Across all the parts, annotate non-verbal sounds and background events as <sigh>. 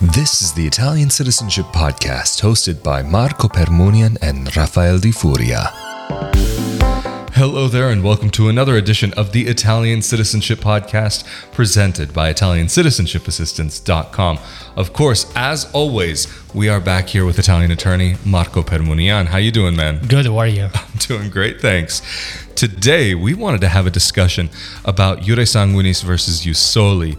This is the Italian Citizenship Podcast hosted by Marco Permunian and Rafael Di Furia. Hello there, and welcome to another edition of the Italian Citizenship Podcast presented by ItalianCitizenshipAssistance.com. Of course, as always, we are back here with Italian attorney Marco Permunian. How you doing, man? Good, how are you? <laughs> I'm doing great, thanks. Today, we wanted to have a discussion about Iure Sanguinis versus Ius Soli,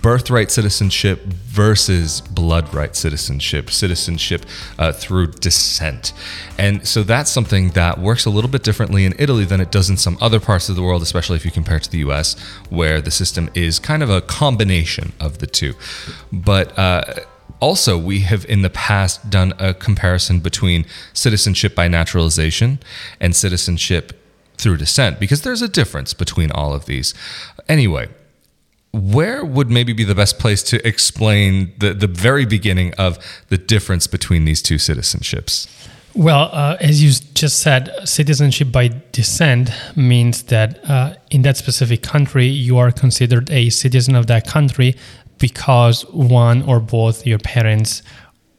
birthright citizenship versus blood right citizenship, citizenship uh, through descent. And so that's something that works a little bit differently in Italy than it does in some other parts of the world, especially if you compare it to the US, where the system is kind of a combination of the two. But uh, also, we have in the past done a comparison between citizenship by naturalization and citizenship through descent because there's a difference between all of these. Anyway, where would maybe be the best place to explain the, the very beginning of the difference between these two citizenships? Well, uh, as you just said, citizenship by descent means that uh, in that specific country, you are considered a citizen of that country because one or both your parents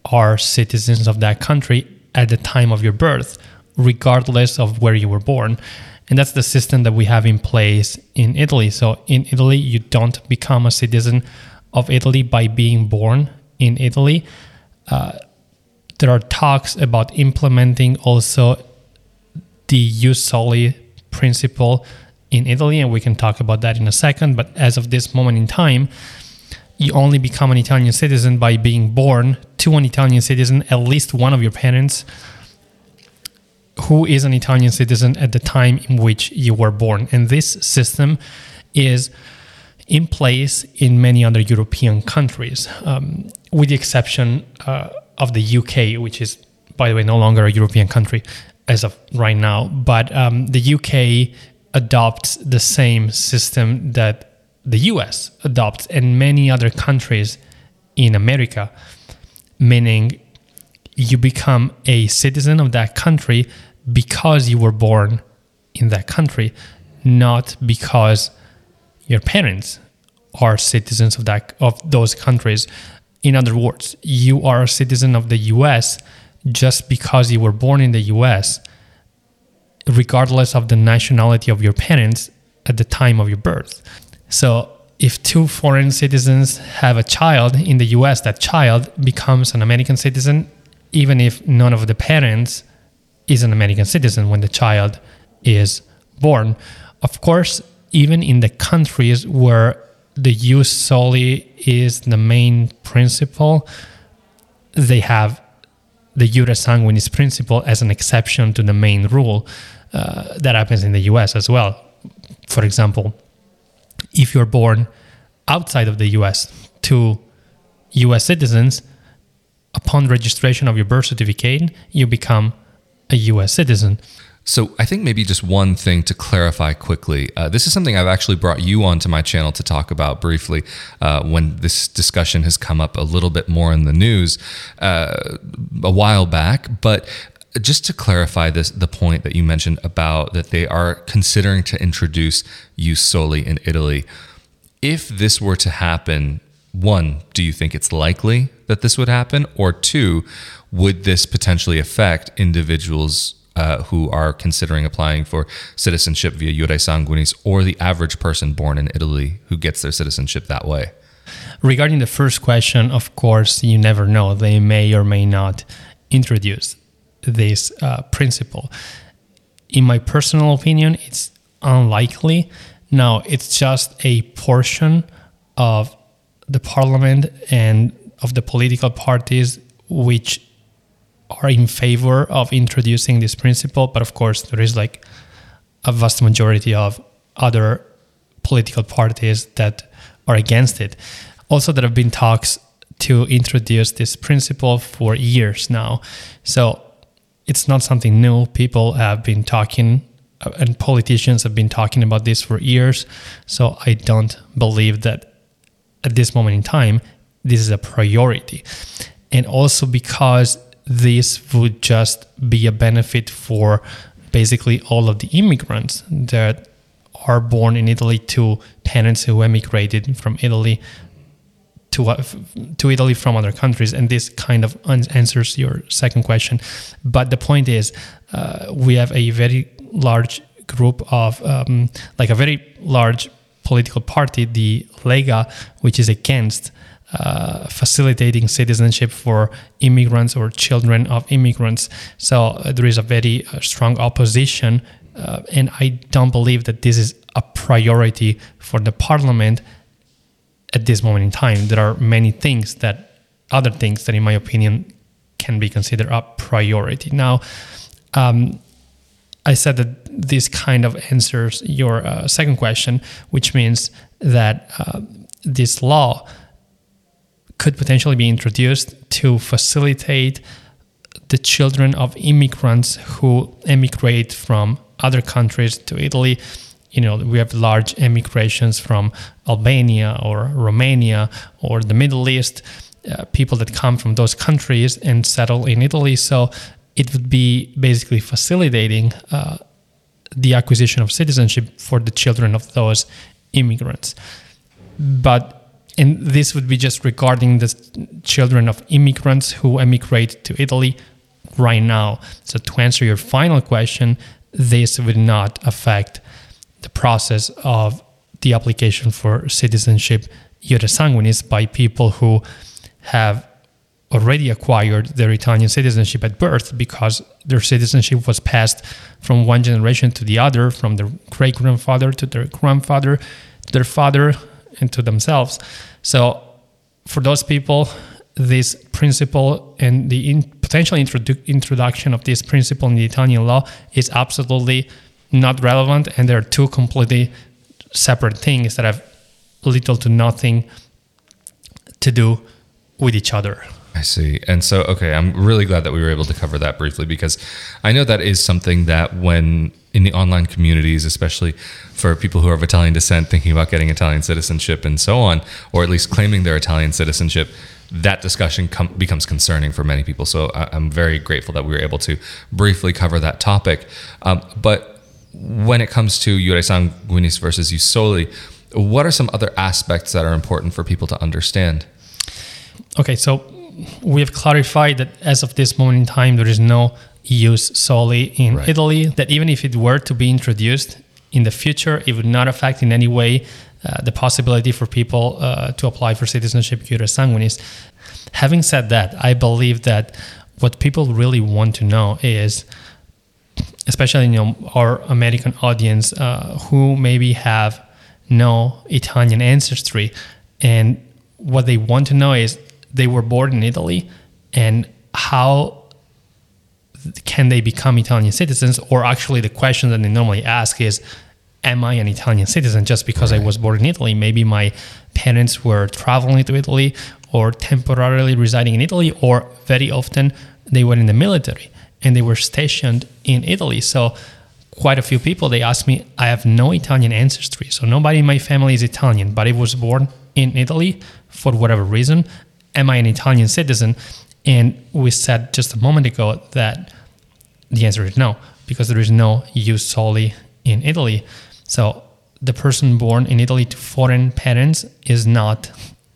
are citizens of that country at the time of your birth, regardless of where you were born. And that's the system that we have in place in Italy. So in Italy, you don't become a citizen of Italy by being born in Italy. Uh, there are talks about implementing also the Ius Soli principle in Italy, and we can talk about that in a second. But as of this moment in time, you only become an Italian citizen by being born to an Italian citizen, at least one of your parents who is an Italian citizen at the time in which you were born. And this system is in place in many other European countries, um, with the exception uh, of the UK, which is, by the way, no longer a European country as of right now. But um, the UK adopts the same system that the US adopts and many other countries in America, meaning you become a citizen of that country because you were born in that country, not because your parents are citizens of that of those countries. In other words, you are a citizen of the US just because you were born in the US, regardless of the nationality of your parents at the time of your birth. So if two foreign citizens have a child in the US, that child becomes an American citizen, even if none of the parents is an American citizen when the child is born. Of course, even in the countries where the Ius Soli is the main principle, they have the Iure Sanguinis principle as an exception to the main rule. Uh, that happens in the US as well. For example, if you're born outside of the US to US citizens, upon registration of your birth certificate, you become a US citizen. So, I think maybe just one thing to clarify quickly. Uh, this is something I've actually brought you onto my channel to talk about briefly uh, when this discussion has come up a little bit more in the news uh, a while back. But just to clarify this, the point that you mentioned about that they are considering to introduce Ius Soli in Italy. If this were to happen, one, do you think it's likely that this would happen? Or two, would this potentially affect individuals uh, who are considering applying for citizenship via Iure Sanguinis or the average person born in Italy who gets their citizenship that way? Regarding the first question, of course, you never know. They may or may not introduce this uh, principle. In my personal opinion, it's unlikely. Now, it's just a portion of the parliament and of the political parties which are in favor of introducing this principle, but of course, there is like a vast majority of other political parties that are against it. Also, there have been talks to introduce this principle for years now. So it's not something new. People have been talking uh, and politicians have been talking about this for years. So I don't believe that at this moment in time, this is a priority. And also because this would just be a benefit for basically all of the immigrants that are born in Italy to parents who emigrated from Italy to uh, to Italy from other countries, and this kind of answers your second question. But the point is, uh, we have a very large group of um, like a very large political party, the Lega, which is against uh, facilitating citizenship for immigrants or children of immigrants. So uh, there is a very uh, strong opposition, and I don't believe that this is a priority for the parliament at this moment in time. There are many things that, other things that, in my opinion, can be considered a priority. Now, um, I said that this kind of answers your uh, second question, which means that uh, this law could potentially be introduced to facilitate the children of immigrants who emigrate from other countries to Italy. You know, we have large emigrations from Albania or Romania or the Middle East, uh, people that come from those countries and settle in Italy. So it would be basically facilitating uh, the acquisition of citizenship for the children of those immigrants. But and this would be just regarding the children of immigrants who emigrate to Italy right now. So, to answer your final question, this would not affect the process of the application for citizenship iure sanguinis by people who have already acquired their Italian citizenship at birth because their citizenship was passed from one generation to the other, from their great grandfather to their grandfather, to their father, and to themselves. So for those people, this principle and the in potential introdu- introduction of this principle in the Italian law is absolutely not relevant, and they are two completely separate things that have little to nothing to do with each other. I see. And so, okay, I'm really glad that we were able to cover that briefly because I know that is something that when in the online communities, especially for people who are of Italian descent, thinking about getting Italian citizenship and so on, or at least claiming their Italian citizenship, that discussion com- becomes concerning for many people. So I- am very grateful that we were able to briefly cover that topic. Um, but when it comes to Iure Sanguinis versus Ius Soli, what are some other aspects that are important for people to understand? Okay, so we have clarified that as of this moment in time, there is no Ius Soli in right. Italy. That even if it were to be introduced in the future, it would not affect in any way uh, the possibility for people uh, to apply for citizenship iure sanguinis. Having said that, I believe that what people really want to know is, especially you know our American audience uh, who maybe have no Italian ancestry, and what they want to know is they were born in Italy and how can they become Italian citizens? Or actually, the question that they normally ask is, Am I an Italian citizen just because right. I was born in Italy? Maybe my parents were traveling to Italy or temporarily residing in Italy, or very often they were in the military and they were stationed in Italy. So, quite a few people they ask me, I have no Italian ancestry. So, nobody in my family is Italian, but I was born in Italy for whatever reason am I an Italian citizen? And we said just a moment ago that the answer is no, because there is no ius soli in Italy. So the person born in Italy to foreign parents is not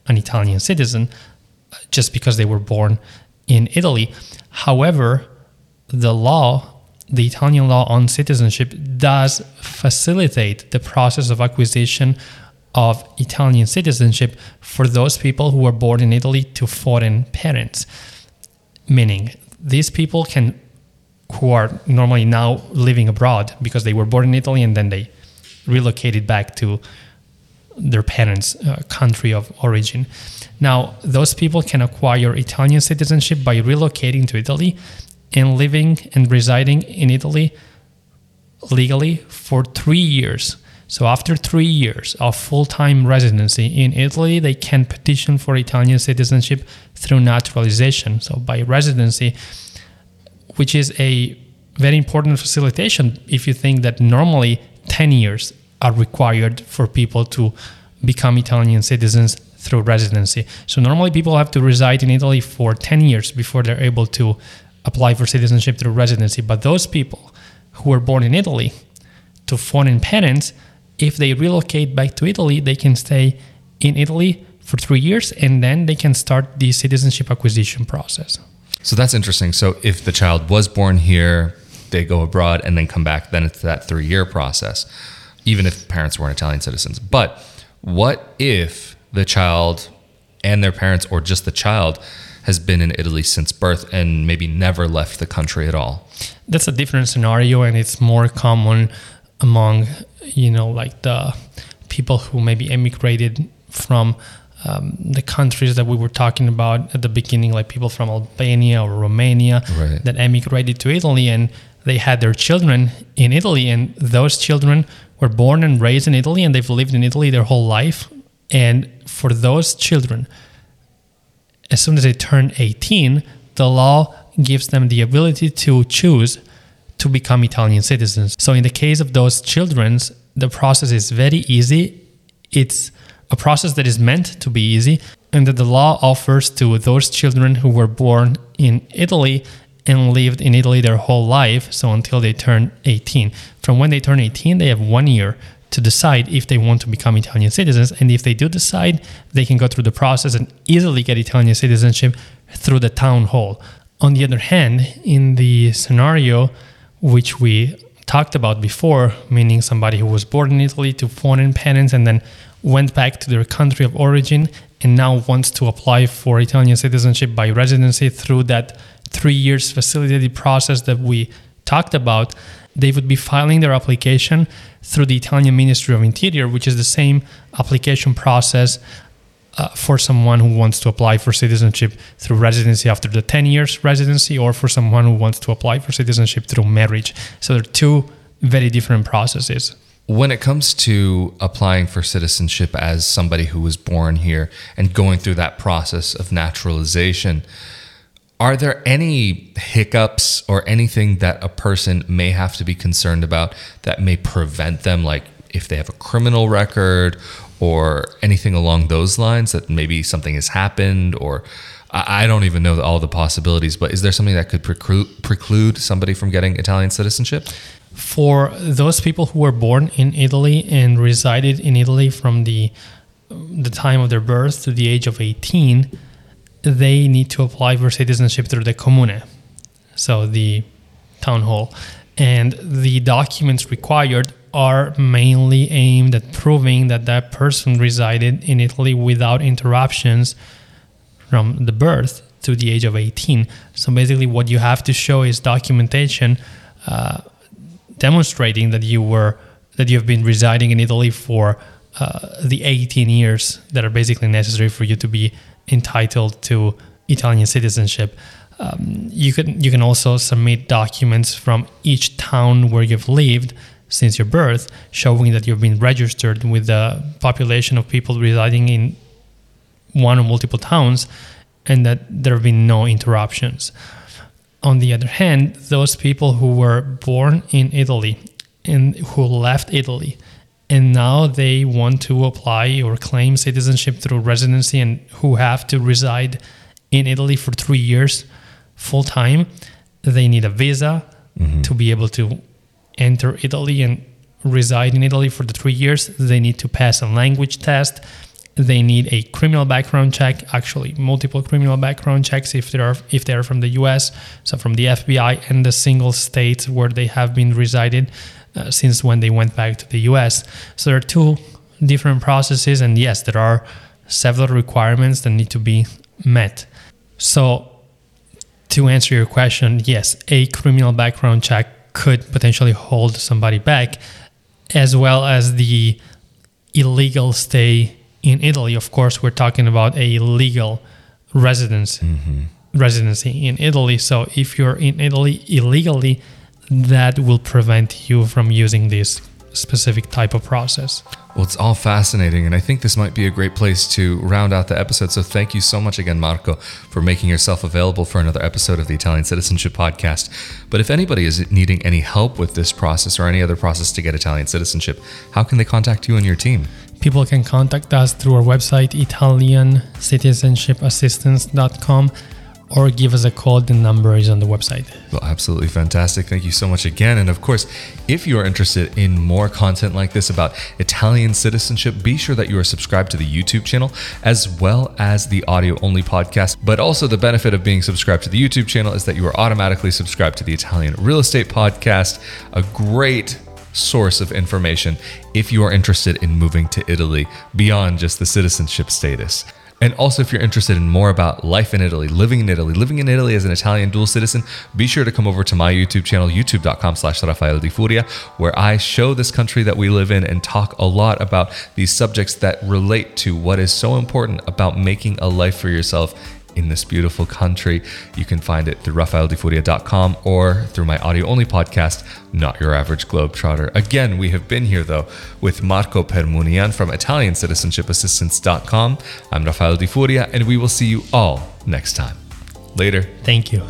an Italian citizen uh, just because they were born in Italy. However, the law, the Italian law on citizenship, does facilitate the process of acquisition of Italian citizenship for those people who were born in Italy to foreign parents. Meaning, these people can, who are normally now living abroad because they were born in Italy and then they relocated back to their parents' uh, country of origin. Now, those people can acquire Italian citizenship by relocating to Italy and living and residing in Italy legally for three years so after three years of full-time residency in Italy, they can petition for Italian citizenship through naturalization. So by residency, which is a very important facilitation if you think that normally 10 years are required for people to become Italian citizens through residency. So normally people have to reside in Italy for 10 years before they're able to apply for citizenship through residency. But those people who were born in Italy to foreign parents if they relocate back to Italy, they can stay in Italy for three years, and then they can start the citizenship acquisition process. So that's interesting. So if the child was born here, they go abroad and then come back, then it's that three year process, even if parents weren't Italian citizens. But what if the child and their parents, or just the child, has been in Italy since birth and maybe never left the country at all? That's a different scenario, and it's more common among, you know, like the people who maybe emigrated from um, the countries that we were talking about at the beginning, like people from Albania or Romania Right. that emigrated to Italy and they had their children in Italy, and those children were born and raised in Italy and they've lived in Italy their whole life. And for those children, as soon as they turn 18, the law gives them the ability to choose to become Italian citizens. So in the case of those children, the process is very easy. It's a process that is meant to be easy and that the law offers to those children who were born in Italy and lived in Italy their whole life, so until they turn 18. From when they turn 18, they have one year to decide if they want to become Italian citizens. And if they do decide, they can go through the process and easily get Italian citizenship through the town hall. On the other hand, in the scenario which we talked about before, meaning somebody who was born in Italy to foreign parents and then went back to their country of origin and now wants to apply for Italian citizenship by residency through that three years facilitated process that we talked about, they would be filing their application through the Italian Ministry of Interior, which is the same application process uh, for someone who wants to apply for citizenship through residency after the 10 years residency or for someone who wants to apply for citizenship through marriage. So they're two very different processes. When it comes to applying for citizenship as somebody who was born here and going through that process of naturalization, are there any hiccups or anything that a person may have to be concerned about that may prevent them, like if they have a criminal record or anything along those lines, that maybe something has happened or I don't even know all the possibilities, but is there something that could preclude, preclude somebody from getting Italian citizenship? For those people who were born in Italy and resided in Italy from the the time of their birth to the age of 18, they need to apply for citizenship through the comune, so the town hall. And the documents required are mainly aimed at proving that that person resided in Italy without interruptions from the birth to the age of 18. So basically, what you have to show is documentation uh, demonstrating that you were that you have been residing in Italy for uh, the 18 years that are basically necessary for you to be entitled to Italian citizenship. Um, you can you can also submit documents from each town where you've lived since your birth, showing that you've been registered with the population of people residing in one or multiple towns, and that there have been no interruptions. On the other hand, those people who were born in Italy and who left Italy and now they want to apply or claim citizenship through residency and who have to reside in Italy for three years full time, they need a visa mm-hmm. to be able to enter Italy and reside in Italy for the three years. They need to pass a language test. They need a criminal background check, actually multiple criminal background checks if they are if they are from the U.S., so from the FBI and the single state where they have been resided uh, since when they went back to the U.S. So there are two different processes, and yes, there are several requirements that need to be met. So to answer your question, yes, a criminal background check could potentially hold somebody back, as well as the illegal stay in Italy. Of course, we're talking about a legal residence mm-hmm. residency in Italy. So if you're in Italy illegally, that will prevent you from using this specific type of process. Well, it's all fascinating, and I think this might be a great place to round out the episode. So, thank you so much again, Marco, for making yourself available for another episode of the Italian Citizenship Podcast. But if anybody is needing any help with this process or any other process to get Italian citizenship, how can they contact you and your team? People can contact us through our website, ItalianCitizenshipAssistance.com, or give us a call. The number is on the website. Well, absolutely fantastic. Thank you so much again. And of course, if you are interested in more content like this about Italian citizenship, be sure that you are subscribed to the YouTube channel as well as the audio only podcast. But also, the benefit of being subscribed to the YouTube channel is that you are automatically subscribed to the Italian Real Estate Podcast, a great source of information if you are interested in moving to Italy beyond just the citizenship status. And also, if you're interested in more about life in Italy, living in Italy, living in Italy as an Italian dual citizen, be sure to come over to my YouTube channel, youtube.com slash Rafael Di Furia, where I show this country that we live in and talk a lot about these subjects that relate to what is so important about making a life for yourself in this beautiful country. You can find it through rafaeldifuria.com or through my audio only podcast, Not Your Average Globetrotter. Again, we have been here though with Marco Permunian from ItalianCitizenshipAssistance.com. I'm Rafael Di Furia, and we will see you all next time. Later. Thank you.